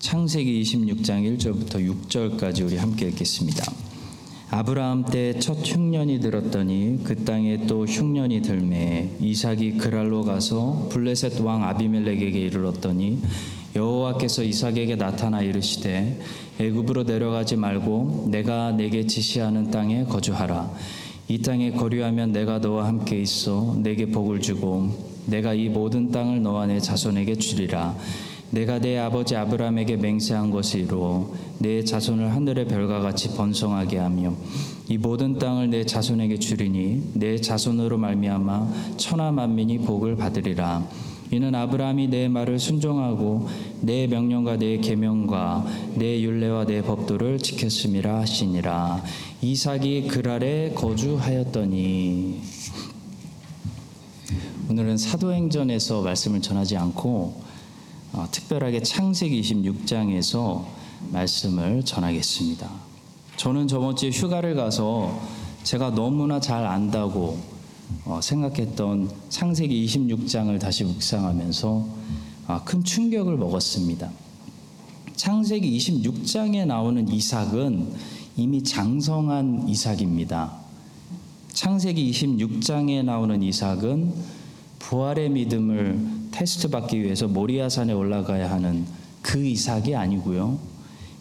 창세기 26장 1절부터 6절까지 우리 함께 읽겠습니다. 아브라함 때 첫 흉년이 들었더니 그 땅에 또 흉년이 들매 이삭이 그랄로 가서 블레셋 왕 아비멜렉에게 이르렀더니 여호와께서 이삭에게 나타나 이르시되 애굽으로 내려가지 말고 내가 내게 지시하는 땅에 거주하라 이 땅에 거류하면 내가 너와 함께 있어 내게 복을 주고 내가 이 모든 땅을 너와 내 자손에게 주리라 내가 내 아버지 아브라함에게 맹세한 것이 이루어 내 자손을 하늘의 별과 같이 번성하게 하며 이 모든 땅을 내 자손에게 주리니 내 자손으로 말미암아 천하 만민이 복을 받으리라. 이는 아브라함이 내 말을 순종하고 내 명령과 내 계명과 내 율례와 내 법도를 지켰음이라 하시니라. 이삭이 그랄에 거주하였더니. 오늘은 사도행전에서 말씀을 전하지 않고 어, 특별하게 창세기 26장에서 말씀을 전하겠습니다. 저는 저번 주에 휴가를 가서 제가 너무나 잘 안다고 어, 생각했던 창세기 26장을 다시 묵상하면서 아, 큰 충격을 먹었습니다. 창세기 26장에 나오는 이삭은 이미 장성한 이삭입니다. 창세기 26장에 나오는 이삭은 부활의 믿음을 테스트 받기 위해서 모리아산에 올라가야 하는 그 이삭이 아니고요.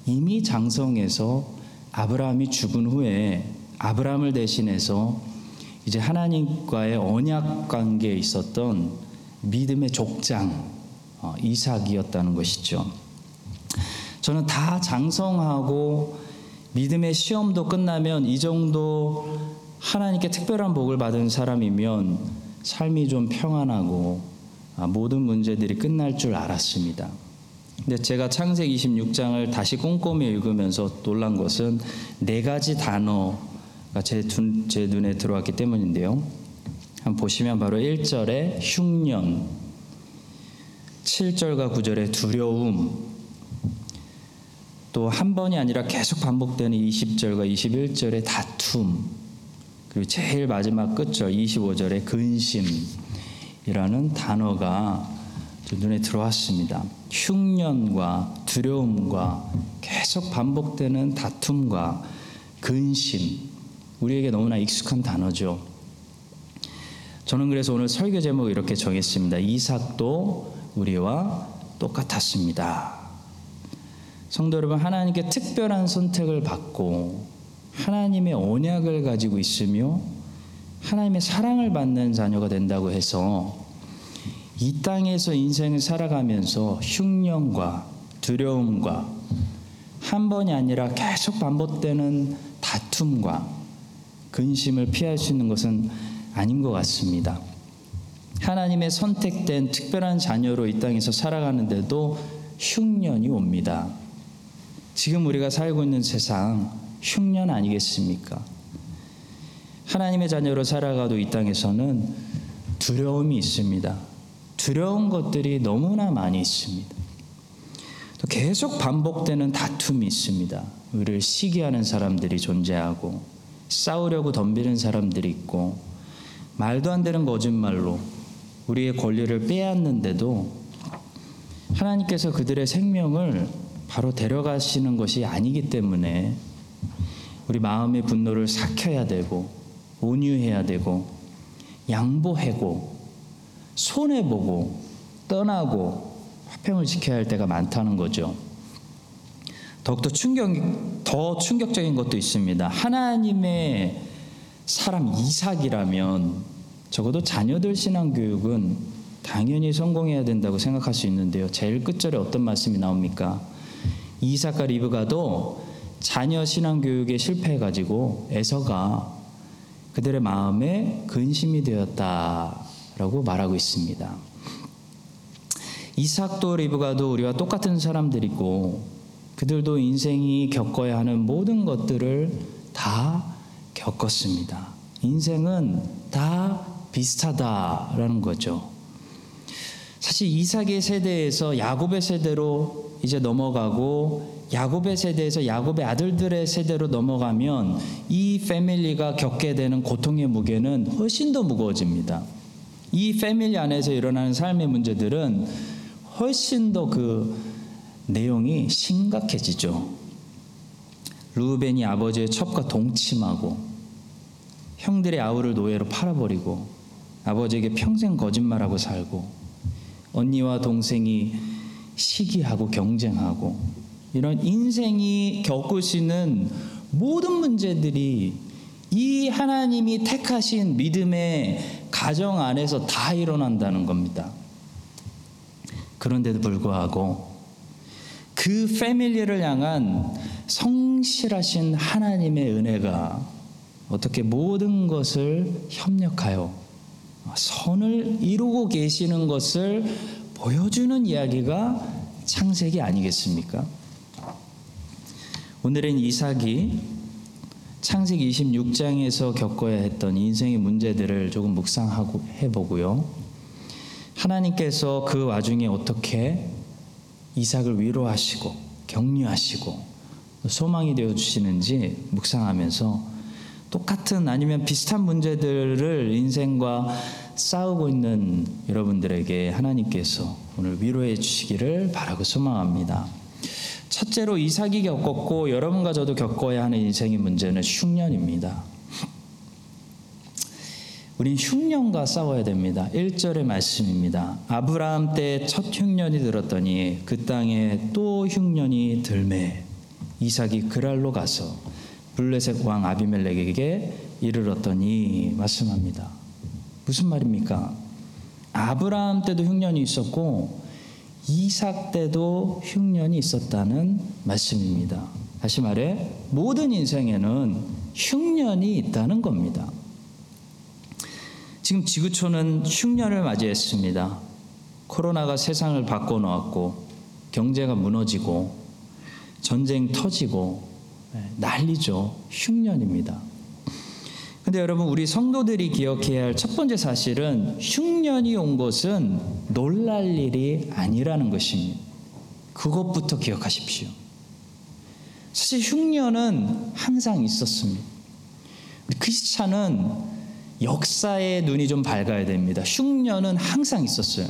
이미 장성해서 아브라함이 죽은 후에 아브라함을 대신해서 이제 하나님과의 언약 관계에 있었던 믿음의 족장 어, 이삭이었다는 것이죠. 저는 다 장성하고 믿음의 시험도 끝나면 이 정도 하나님께 특별한 복을 받은 사람이면 삶이 좀 평안하고 아, 모든 문제들이 끝날 줄 알았습니다. 근데 제가 창세기 26장을 다시 꼼꼼히 읽으면서 놀란 것은 네 가지 단어가 제, 제 눈에 들어왔기 때문인데요. 한번 보시면 바로 1절에 흉년, 7절과 9절에 두려움, 또 한 번이 아니라 계속 반복되는 20절과 21절의 다툼, 그리고 제일 마지막 끝절 25절의 근심 이라는 단어가 눈에 들어왔습니다. 흉년과 두려움과 계속 반복되는 다툼과 근심, 우리에게 너무나 익숙한 단어죠. 저는 그래서 오늘 설교 제목을 이렇게 정했습니다. 이삭도 우리와 똑같았습니다. 성도 여러분, 하나님께 특별한 선택을 받고 하나님의 언약을 가지고 있으며 하나님의 사랑을 받는 자녀가 된다고 해서 이 땅에서 인생을 살아가면서 흉년과 두려움과 한 번이 아니라 계속 반복되는 다툼과 근심을 피할 수 있는 것은 아닌 것 같습니다. 하나님의 선택된 특별한 자녀로 이 땅에서 살아가는데도 흉년이 옵니다. 지금 우리가 살고 있는 세상 흉년 아니겠습니까? 하나님의 자녀로 살아가도 이 땅에서는 두려움이 있습니다. 두려운 것들이 너무나 많이 있습니다. 또 계속 반복되는 다툼이 있습니다. 우리를 시기하는 사람들이 존재하고 싸우려고 덤비는 사람들이 있고 말도 안 되는 거짓말로 우리의 권리를 빼앗는데도 하나님께서 그들의 생명을 바로 데려가시는 것이 아니기 때문에 우리 마음의 분노를 삭혀야 되고 온유해야 되고 양보하고 손해보고 떠나고 화평을 지켜야 할 때가 많다는 거죠. 더욱더 충격, 더 충격적인 것도 있습니다. 하나님의 사람 이삭이라면 적어도 자녀들 신앙 교육은 당연히 성공해야 된다고 생각할 수 있는데요. 제일 끝절에 어떤 말씀이 나옵니까? 이삭과 리브가도 자녀 신앙 교육에 실패해가지고 에서가 그들의 마음에 근심이 되었다. 라고 말하고 있습니다. 이삭도 리브가도 우리와 똑같은 사람들이고 그들도 인생이 겪어야 하는 모든 것들을 다 겪었습니다. 인생은 다 비슷하다라는 거죠. 사실 이삭의 세대에서 야곱의 세대로 이제 넘어가고 야곱의 세대에서 야곱의 아들들의 세대로 넘어가면 이 패밀리가 겪게 되는 고통의 무게는 훨씬 더 무거워집니다. 이 패밀리 안에서 일어나는 삶의 문제들은 훨씬 더 그 내용이 심각해지죠. 루벤이 아버지의 첩과 동침하고 형들의 아우를 노예로 팔아버리고 아버지에게 평생 거짓말하고 살고 언니와 동생이 시기하고 경쟁하고 이런 인생이 있는 모든 문제들이 이 하나님이 택하신 믿음의 가정 안에서 다 일어난다는 겁니다. 그런데도 불구하고 그 패밀리를 향한 성실하신 하나님의 은혜가 어떻게 모든 것을 협력하여 선을 이루고 계시는 것을 보여주는 이야기가 창세기 아니겠습니까? 오늘은 이삭이 창세기 26장에서 겪어야 했던 인생의 문제들을 조금 묵상하고 해보고요. 하나님께서 그 와중에 어떻게 이삭을 위로하시고 격려하시고 소망이 되어 주시는지 묵상하면서 똑같은 아니면 비슷한 문제들을 인생과 싸우고 있는 여러분들에게 하나님께서 오늘 위로해 주시기를 바라고 소망합니다. 첫째로 이삭이 겪었고 여러분과 저도 겪어야 하는 인생의 문제는 흉년입니다. 우린 흉년과 싸워야 됩니다. 1절의 말씀입니다. 아브라함 때 첫 흉년이 들었더니 그 땅에 또 흉년이 들매 이삭이 그랄로 가서 블레셋 왕 아비멜렉에게 이르렀더니 말씀합니다. 무슨 말입니까? 아브라함 때도 흉년이 있었고 이삭 때도 흉년이 있었다는 말씀입니다. 다시 말해 모든 인생에는 흉년이 있다는 겁니다. 지금 지구촌은 흉년을 맞이했습니다. 코로나가 세상을 바꿔놓았고 경제가 무너지고 전쟁 터지고 난리죠. 흉년입니다. 근데 여러분 우리 성도들이 기억해야 할 첫 번째 사실은 흉년이 온 것은 놀랄 일이 아니라는 것입니다. 그것부터 기억하십시오. 사실 흉년은 항상 있었습니다. 크리스찬은 역사의 눈이 좀 밝아야 됩니다. 흉년은 항상 있었어요.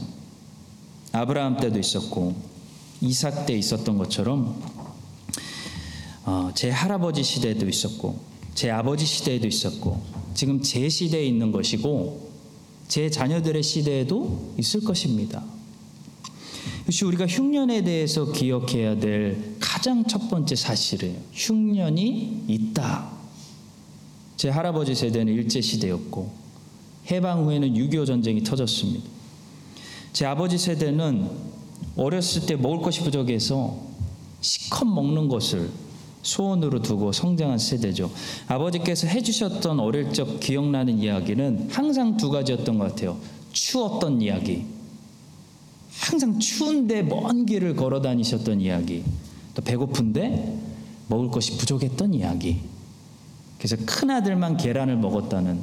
아브라함 때도 있었고 이삭 때 있었던 것처럼 어, 제 할아버지 시대에도 있었고 제 아버지 시대에도 있었고 지금 제 시대에 있는 것이고 제 자녀들의 시대에도 있을 것입니다. 역시 우리가 흉년에 대해서 기억해야 될 가장 첫 번째 사실은 흉년이 있다. 제 할아버지 세대는 일제 시대였고 해방 후에는 6.25 전쟁이 터졌습니다. 제 아버지 세대는 어렸을 때 먹을 것이 부족해서 시컷 먹는 것을 소원으로 두고 성장한 세대죠. 아버지께서 해주셨던 어릴 적 기억나는 이야기는 항상 두 가지였던 것 같아요. 추웠던 이야기. 항상 추운데 먼 길을 걸어 다니셨던 이야기. 또 배고픈데 먹을 것이 부족했던 이야기. 그래서 큰 아들만 계란을 먹었다는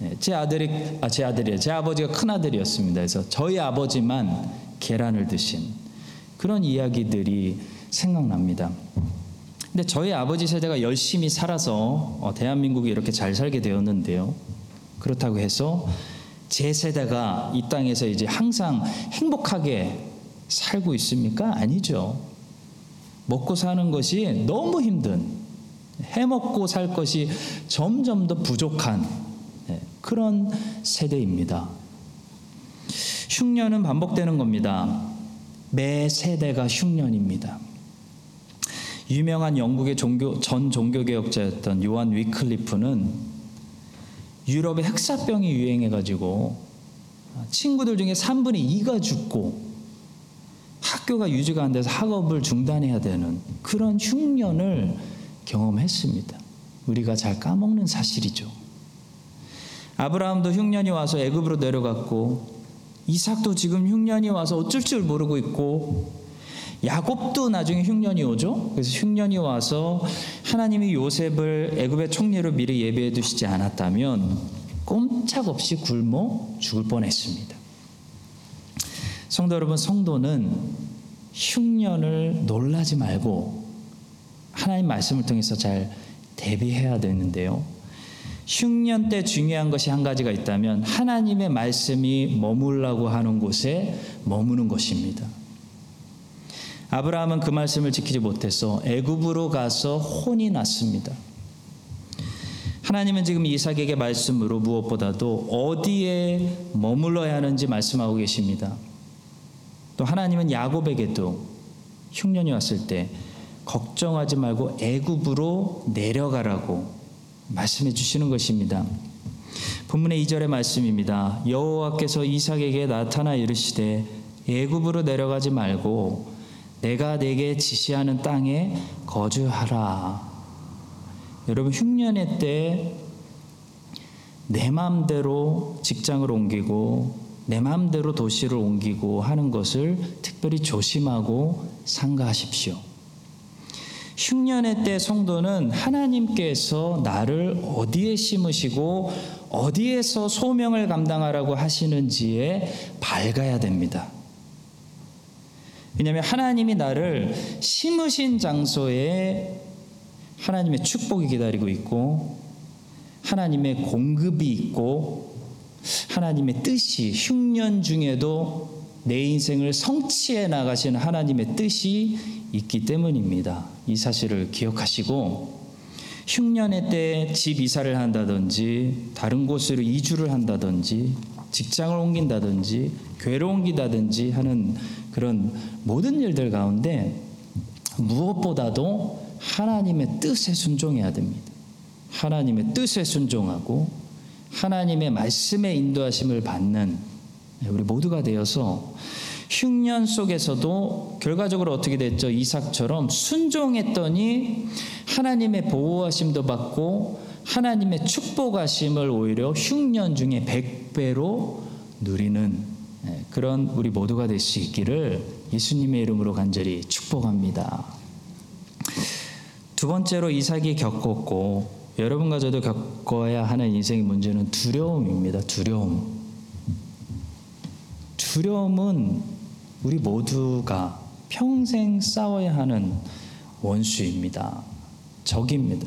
네, 제 아들이 아, 제 아들이에요. 제 아버지가 큰 아들이었습니다. 그래서 저희 아버지만 계란을 드신 그런 이야기들이 생각납니다. 근데 저희 아버지 세대가 열심히 살아서 어, 대한민국이 이렇게 잘 살게 되었는데요. 그렇다고 해서 제 세대가 이 땅에서 이제 항상 행복하게 살고 있습니까? 아니죠. 먹고 사는 것이 너무 힘든, 해먹고 살 것이 점점 더 부족한 네, 그런 세대입니다. 흉년은 반복되는 겁니다. 매 세대가 흉년입니다. 유명한 영국의 종교, 전 종교개혁자였던 요한 위클리프는 유럽에 흑사병이 유행해가지고 친구들 중에 3분의 2가 죽고 학교가 유지가 안 돼서 학업을 중단해야 되는 그런 흉년을 경험했습니다. 우리가 잘 까먹는 사실이죠. 아브라함도 흉년이 와서 애굽으로 내려갔고 이삭도 지금 흉년이 와서 어쩔 줄 모르고 있고 야곱도 나중에 흉년이 오죠. 그래서 흉년이 와서 하나님이 요셉을 애굽의 총리로 미리 예배해 두시지 않았다면 꼼짝없이 굶어 죽을 뻔했습니다. 성도 여러분, 성도는 흉년을 놀라지 말고 하나님 말씀을 통해서 잘 대비해야 되는데요. 흉년 때 중요한 것이 한 가지가 있다면 하나님의 말씀이 머물라고 하는 곳에 머무는 것입니다. 아브라함은 그 말씀을 지키지 못해서 애굽으로 가서 혼이 났습니다. 하나님은 지금 이삭에게 말씀으로 무엇보다도 어디에 머물러야 하는지 말씀하고 계십니다. 또 하나님은 야곱에게도 흉년이 왔을 때 걱정하지 말고 애굽으로 내려가라고 말씀해 주시는 것입니다. 본문의 2절의 말씀입니다. 여호와께서 이삭에게 나타나 이르시되 애굽으로 내려가지 말고 내가 내게 지시하는 땅에 거주하라. 여러분 흉년의 때 내 마음대로 직장을 옮기고 내 마음대로 도시를 옮기고 하는 것을 특별히 조심하고 상가하십시오. 흉년의 때 성도는 하나님께서 나를 어디에 심으시고 어디에서 소명을 감당하라고 하시는지에 밝아야 됩니다. 왜냐하면 하나님이 나를 심으신 장소에 하나님의 축복이 기다리고 있고 하나님의 공급이 있고 하나님의 뜻이 흉년 중에도 내 인생을 성취해 나가시는 하나님의 뜻이 있기 때문입니다. 이 사실을 기억하시고 흉년의 때 집 이사를 한다든지 다른 곳으로 이주를 한다든지 직장을 옮긴다든지 교회를 옮긴다든지 하는 그런 모든 일들 가운데 무엇보다도 하나님의 뜻에 순종해야 됩니다. 하나님의 뜻에 순종하고 하나님의 말씀의 인도하심을 받는 우리 모두가 되어서 흉년 속에서도 결과적으로 어떻게 됐죠? 이삭처럼 순종했더니 하나님의 보호하심도 받고 하나님의 축복하심을 오히려 흉년 중에 백배로 누리는 예, 그런 우리 모두가 될 수 있기를 예수님의 이름으로 간절히 축복합니다. 두 번째로 이삭이 겪었고 여러분과 저도 겪어야 하는 인생의 문제는 두려움입니다. 두려움. 두려움은 우리 모두가 평생 싸워야 하는 원수입니다. 적입니다.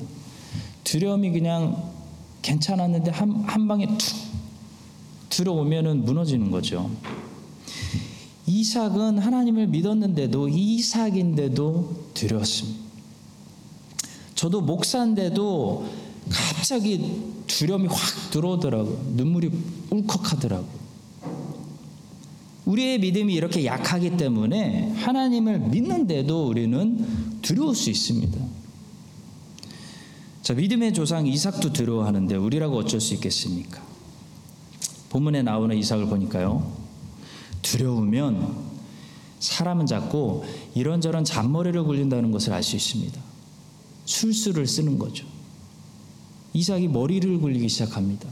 두려움이 그냥 괜찮았는데 한, 한 방에 툭 들어오면은 무너지는 거죠. 이삭은 하나님을 믿었는데도 이삭인데도 두려웠습니다. 저도 목사인데도 갑자기 두려움이 확 들어오더라고요. 눈물이 울컥하더라고요. 우리의 믿음이 이렇게 약하기 때문에 하나님을 믿는데도 우리는 두려울 수 있습니다. 자, 믿음의 조상 이삭도 두려워하는데 우리라고 어쩔 수 있겠습니까? 본문에 나오는 이삭을 보니까요. 두려우면 사람은 자꾸 이런저런 잔머리를 굴린다는 것을 알 수 있습니다. 술수를 쓰는 거죠. 이삭이 머리를 굴리기 시작합니다.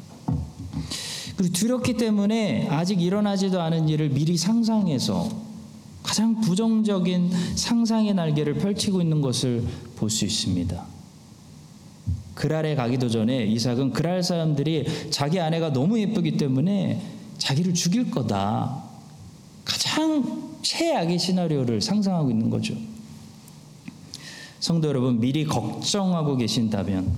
그리고 두렵기 때문에 아직 일어나지도 않은 일을 미리 상상해서 가장 부정적인 상상의 날개를 펼치고 있는 것을 볼 수 있습니다. 그랄에 가기도 전에 이삭은 그랄 사람들이 자기 아내가 너무 예쁘기 때문에 자기를 죽일 거다. 가장 최악의 시나리오를 상상하고 있는 거죠. 성도 여러분, 미리 걱정하고 계신다면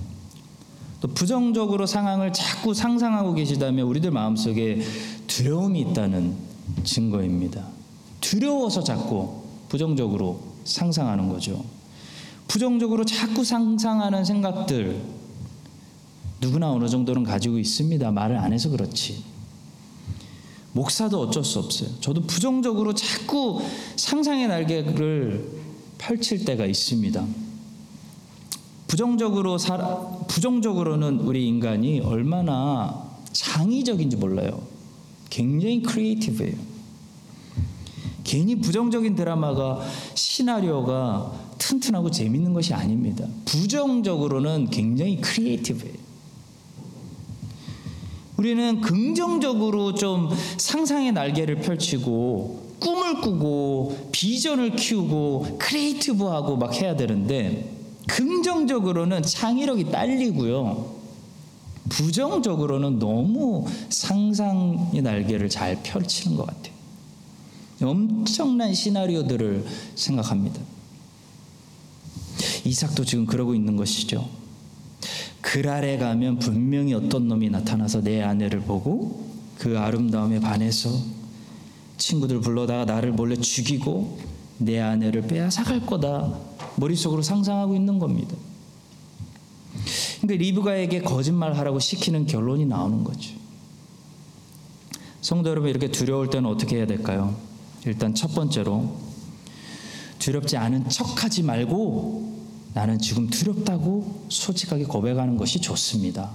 또 부정적으로 상황을 자꾸 상상하고 계시다면 우리들 마음속에 두려움이 있다는 증거입니다. 두려워서 자꾸 부정적으로 상상하는 거죠. 부정적으로 자꾸 상상하는 생각들 누구나 어느 정도는 가지고 있습니다. 말을 안 해서 그렇지. 목사도 어쩔 수 없어요. 저도 부정적으로 자꾸 상상의 날개를 펼칠 때가 있습니다. 부정적으로 살 부정적으로는 우리 인간이 얼마나 창의적인지 몰라요. 굉장히 크리에이티브해요. 괜히 부정적인 드라마가 시나리오가 튼튼하고 재밌는 것이 아닙니다. 부정적으로는 굉장히 크리에이티브해요. 우리는 긍정적으로 좀 상상의 날개를 펼치고 꿈을 꾸고 비전을 키우고 크리에이티브하고 막 해야 되는데 긍정적으로는 창의력이 딸리고요. 부정적으로는 너무 상상의 날개를 잘 펼치는 것 같아요. 엄청난 시나리오들을 생각합니다. 이삭도 지금 그러고 있는 것이죠. 그랄에 가면 분명히 어떤 놈이 나타나서 내 아내를 보고 그 아름다움에 반해서 친구들 불러다가 나를 몰래 죽이고 내 아내를 빼앗아갈 거다. 머릿속으로 상상하고 있는 겁니다. 그러니까 리브가에게 거짓말하라고 시키는 결론이 나오는 거죠. 성도 여러분 이렇게 두려울 때는 어떻게 해야 될까요? 일단 첫 번째로 두렵지 않은 척하지 말고 나는 지금 두렵다고 솔직하게 고백하는 것이 좋습니다.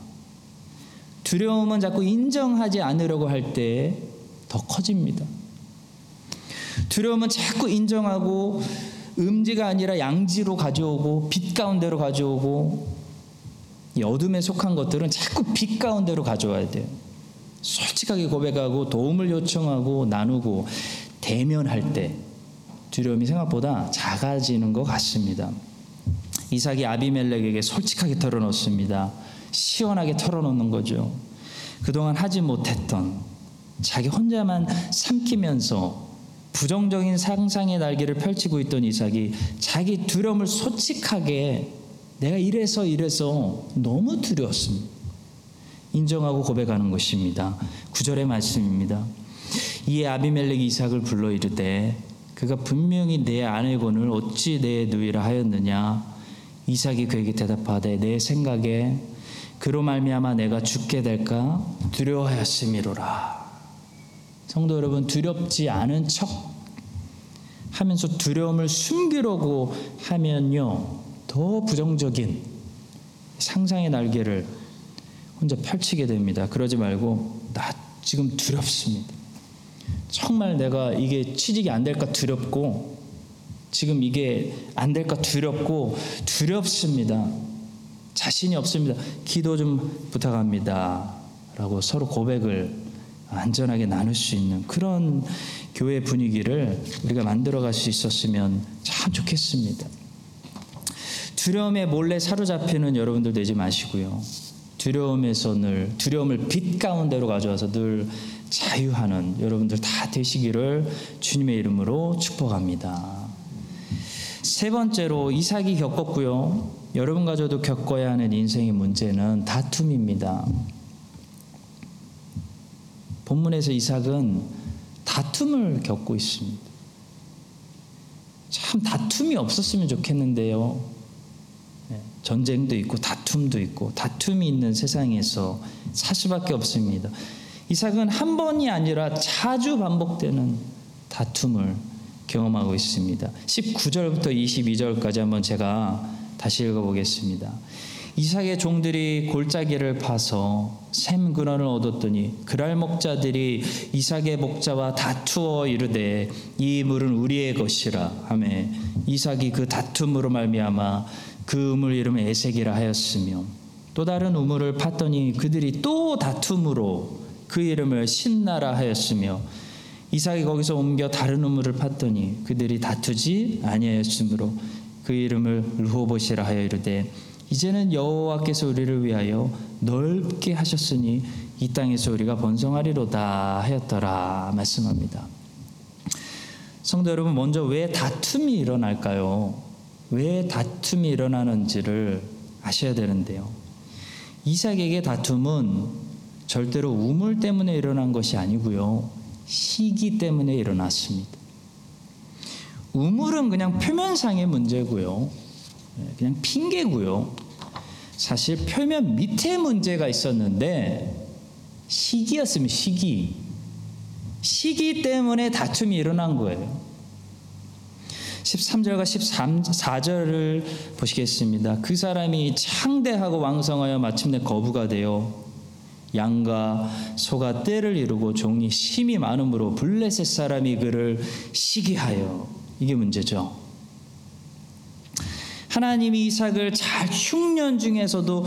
두려움은 자꾸 인정하지 않으려고 할 때 더 커집니다. 두려움은 자꾸 인정하고 음지가 아니라 양지로 가져오고 빛 가운데로 가져오고 어둠에 속한 것들은 자꾸 빛 가운데로 가져와야 돼요. 솔직하게 고백하고 도움을 요청하고 나누고 대면할 때 두려움이 생각보다 작아지는 것 같습니다. 이삭이 아비멜렉에게 솔직하게 털어놓습니다. 시원하게 털어놓는 거죠. 그동안 하지 못했던 자기 혼자만 삼키면서 부정적인 상상의 날개를 펼치고 있던 이삭이 자기 두려움을 솔직하게 내가 이래서 이래서 너무 두려웠습니다. 인정하고 고백하는 것입니다. 구절의 말씀입니다. 이에 아비멜렉이 이삭을 불러 이르되 그가 분명히 내 아내건을 어찌 내 누이라 하였느냐 이삭이 그에게 대답하되 내 생각에 그로 말미암아 내가 죽게 될까 두려워하였음이로라. 성도 여러분 두렵지 않은 척 하면서 두려움을 숨기려고 하면요 더 부정적인 상상의 날개를 혼자 펼치게 됩니다. 그러지 말고 나 지금 두렵습니다. 정말 내가 이게 취직이 안 될까 두렵고 지금 이게 안 될까 두렵고 두렵습니다. 자신이 없습니다. 기도 좀 부탁합니다. 라고 서로 고백을 안전하게 나눌 수 있는 그런 교회 분위기를 우리가 만들어 갈 수 있었으면 참 좋겠습니다. 두려움에 몰래 사로잡히는 여러분들 되지 마시고요. 두려움에서 늘 두려움을 빛 가운데로 가져와서 늘 자유하는 여러분들 다 되시기를 주님의 이름으로 축복합니다. 세 번째로 이삭이 겪었고요. 여러분과 저도 겪어야 하는 인생의 문제는 다툼입니다. 본문에서 이삭은 다툼을 겪고 있습니다. 참 다툼이 없었으면 좋겠는데요. 네, 전쟁도 있고 다툼도 있고 다툼이 있는 세상에서 살 수밖에 없습니다. 이삭은 한 번이 아니라 자주 반복되는 다툼을 경험하고 있습니다. 19절부터 22절까지 한번 제가 다시 읽어보겠습니다. 이삭의 종들이 골짜기를 파서 샘 근원을 얻었더니 그랄 목자들이 이삭의 목자와 다투어 이르되 이 물은 우리의 것이라 하매 이삭이 그 다툼으로 말미암아 그 우물 이름을 에색이라 하였으며 또 다른 우물을 팠더니 그들이 또 다툼으로 그 이름을 신나라 하였으며 이삭이 거기서 옮겨 다른 우물을 팠더니 그들이 다투지 아니하였으므로 그 이름을 르호봇이라 하여 이르되 이제는 여호와께서 우리를 위하여 넓게 하셨으니 이 땅에서 우리가 번성하리로다 하였더라 말씀합니다. 성도 여러분 먼저 왜 다툼이 일어날까요? 왜 다툼이 일어나는지를 아셔야 되는데요. 이삭에게 다툼은 절대로 우물 때문에 일어난 것이 아니고요. 시기 때문에 일어났습니다. 우물은 그냥 표면상의 문제고요. 네, 그냥 핑계고요. 사실 표면 밑에 문제가 있었는데 시기였으면 시기. 시기 때문에 다툼이 일어난 거예요. 13절과 14절을 보시겠습니다. 그 사람이 창대하고 왕성하여 마침내 거부가 되어 양과 소가 때를 이루고 종이 심이 많으므로 블레셋 사람이 그를 시기하여 이게 문제죠. 하나님이 이삭을 잘 흉년 중에서도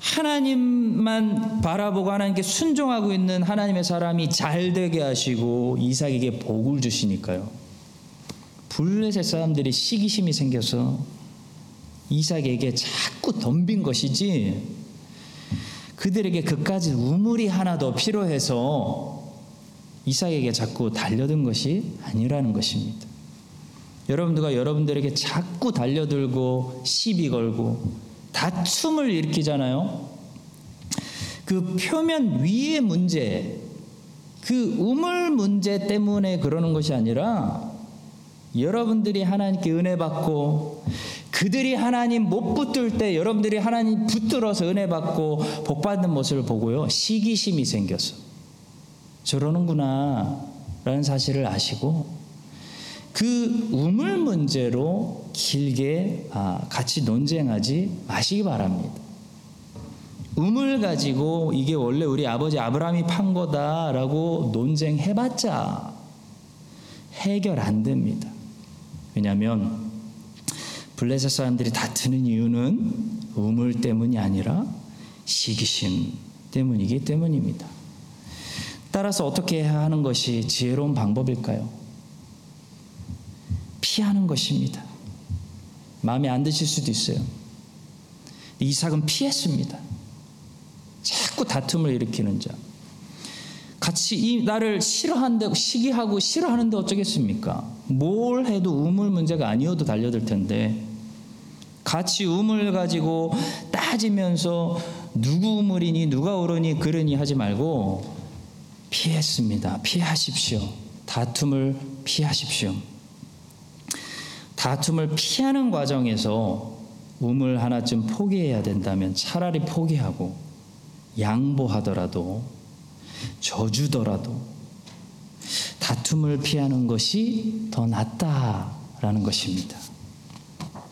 하나님만 바라보고 하나님께 순종하고 있는 하나님의 사람이 잘 되게 하시고 이삭에게 복을 주시니까요. 블레셋 사람들이 시기심이 생겨서 이삭에게 자꾸 덤빈 것이지 그들에게 그까지 우물이 하나 더 필요해서 이삭에게 자꾸 달려든 것이 아니라는 것입니다. 여러분들과 여러분들에게 자꾸 달려들고 시비 걸고 다툼을 일으키잖아요. 그 표면 위의 문제, 그 우물 문제 때문에 그러는 것이 아니라 여러분들이 하나님께 은혜 받고 그들이 하나님 못 붙들 때 여러분들이 하나님 붙들어서 은혜 받고 복 받는 모습을 보고요. 시기심이 생겨서 저러는구나 라는 사실을 아시고 그 우물 문제로 길게 아, 같이 논쟁하지 마시기 바랍니다. 우물 가지고 이게 원래 우리 아버지 아브라함이 판 거다라고 논쟁해봤자 해결 안 됩니다. 왜냐하면 블레셋 사람들이 다투는 이유는 우물 때문이 아니라 시기심 때문이기 때문입니다. 따라서 어떻게 해야 하는 것이 지혜로운 방법일까요? 피하는 것입니다. 마음에 안 드실 수도 있어요. 이삭은 피했습니다. 자꾸 다툼을 일으키는 자. 같이 이 나를 싫어하는데 시기하고 싫어하는데 어쩌겠습니까? 뭘 해도 우물 문제가 아니어도 달려들 텐데 같이 우물 가지고 따지면서 누구 우물이니 누가 옳으니 그러니 하지 말고 피했습니다. 피하십시오. 다툼을 피하십시오. 다툼을 피하는 과정에서 우물 하나쯤 포기해야 된다면 차라리 포기하고 양보하더라도 져주더라도 다툼을 피하는 것이 더 낫다라는 것입니다.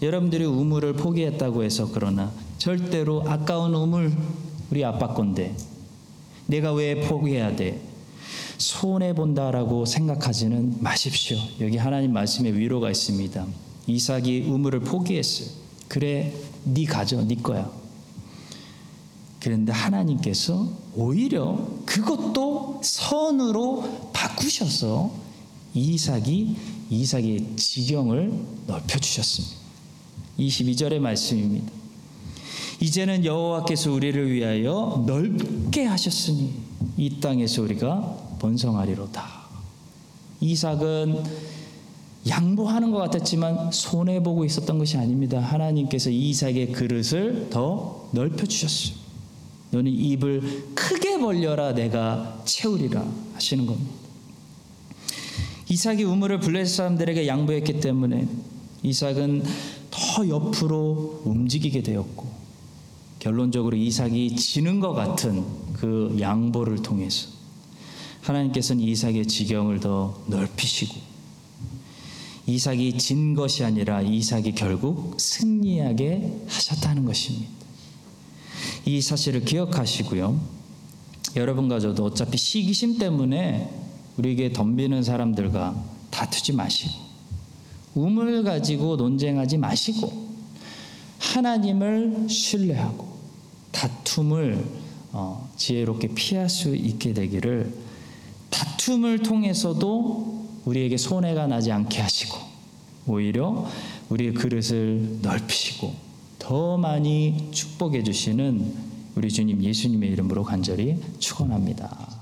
여러분들이 우물을 포기했다고 해서 그러나 절대로 아까운 우물 우리 아빠 건데 내가 왜 포기해야 돼? 손해 본다라고 생각하지는 마십시오. 여기 하나님 말씀에 위로가 있습니다. 이삭이 우물을 포기했어요. 그래, 네 가져, 네 거야. 그런데 하나님께서 오히려 그것도 선으로 바꾸셔서 이삭이 이삭의 지경을 넓혀 주셨습니다. 22절의 말씀입니다. 이제는 여호와께서 우리를 위하여 넓게 하셨으니 이 땅에서 우리가 번성하리로다. 이삭은 양보하는 것 같았지만 손해 보고 있었던 것이 아닙니다. 하나님께서 이삭의 그릇을 더 넓혀 주셨어요. 너는 입을 크게 벌려라 내가 채우리라 하시는 겁니다. 이삭이 우물을 블레셋 사람들에게 양보했기 때문에 이삭은 더 옆으로 움직이게 되었고 결론적으로 이삭이 지는 것 같은 그 양보를 통해서 하나님께서는 이삭의 지경을 더 넓히시고 이삭이 진 것이 아니라 이삭이 결국 승리하게 하셨다는 것입니다. 이 사실을 기억하시고요. 여러분과 저도 어차피 시기심 때문에 우리에게 덤비는 사람들과 다투지 마시고 우물 가지고 논쟁하지 마시고 하나님을 신뢰하고 다툼을 어, 지혜롭게 피할 수 있게 되기를 다툼을 통해서도 우리에게 손해가 나지 않게 하시고 오히려 우리의 그릇을 넓히시고 더 많이 축복해 주시는 우리 주님 예수님의 이름으로 간절히 축원합니다.